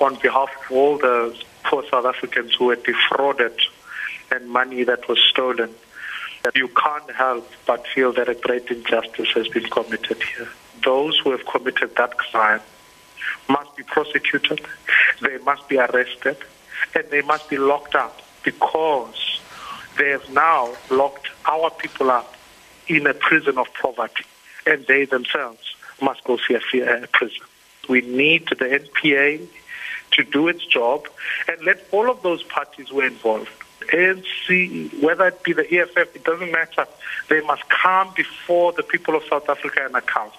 on behalf of all the poor South Africans who were defrauded and money that was stolen. You can't help but feel that a great injustice has been committed here. Those who have committed that crime must be prosecuted, they must be arrested, and they must be locked up because they have now locked our people up in a prison of poverty, and they themselves must go see a prison. We need the NPA to do its job and let all of those parties who are involved, ANC, whether it be the EFF, it doesn't matter. They must come before the people of South Africa and account.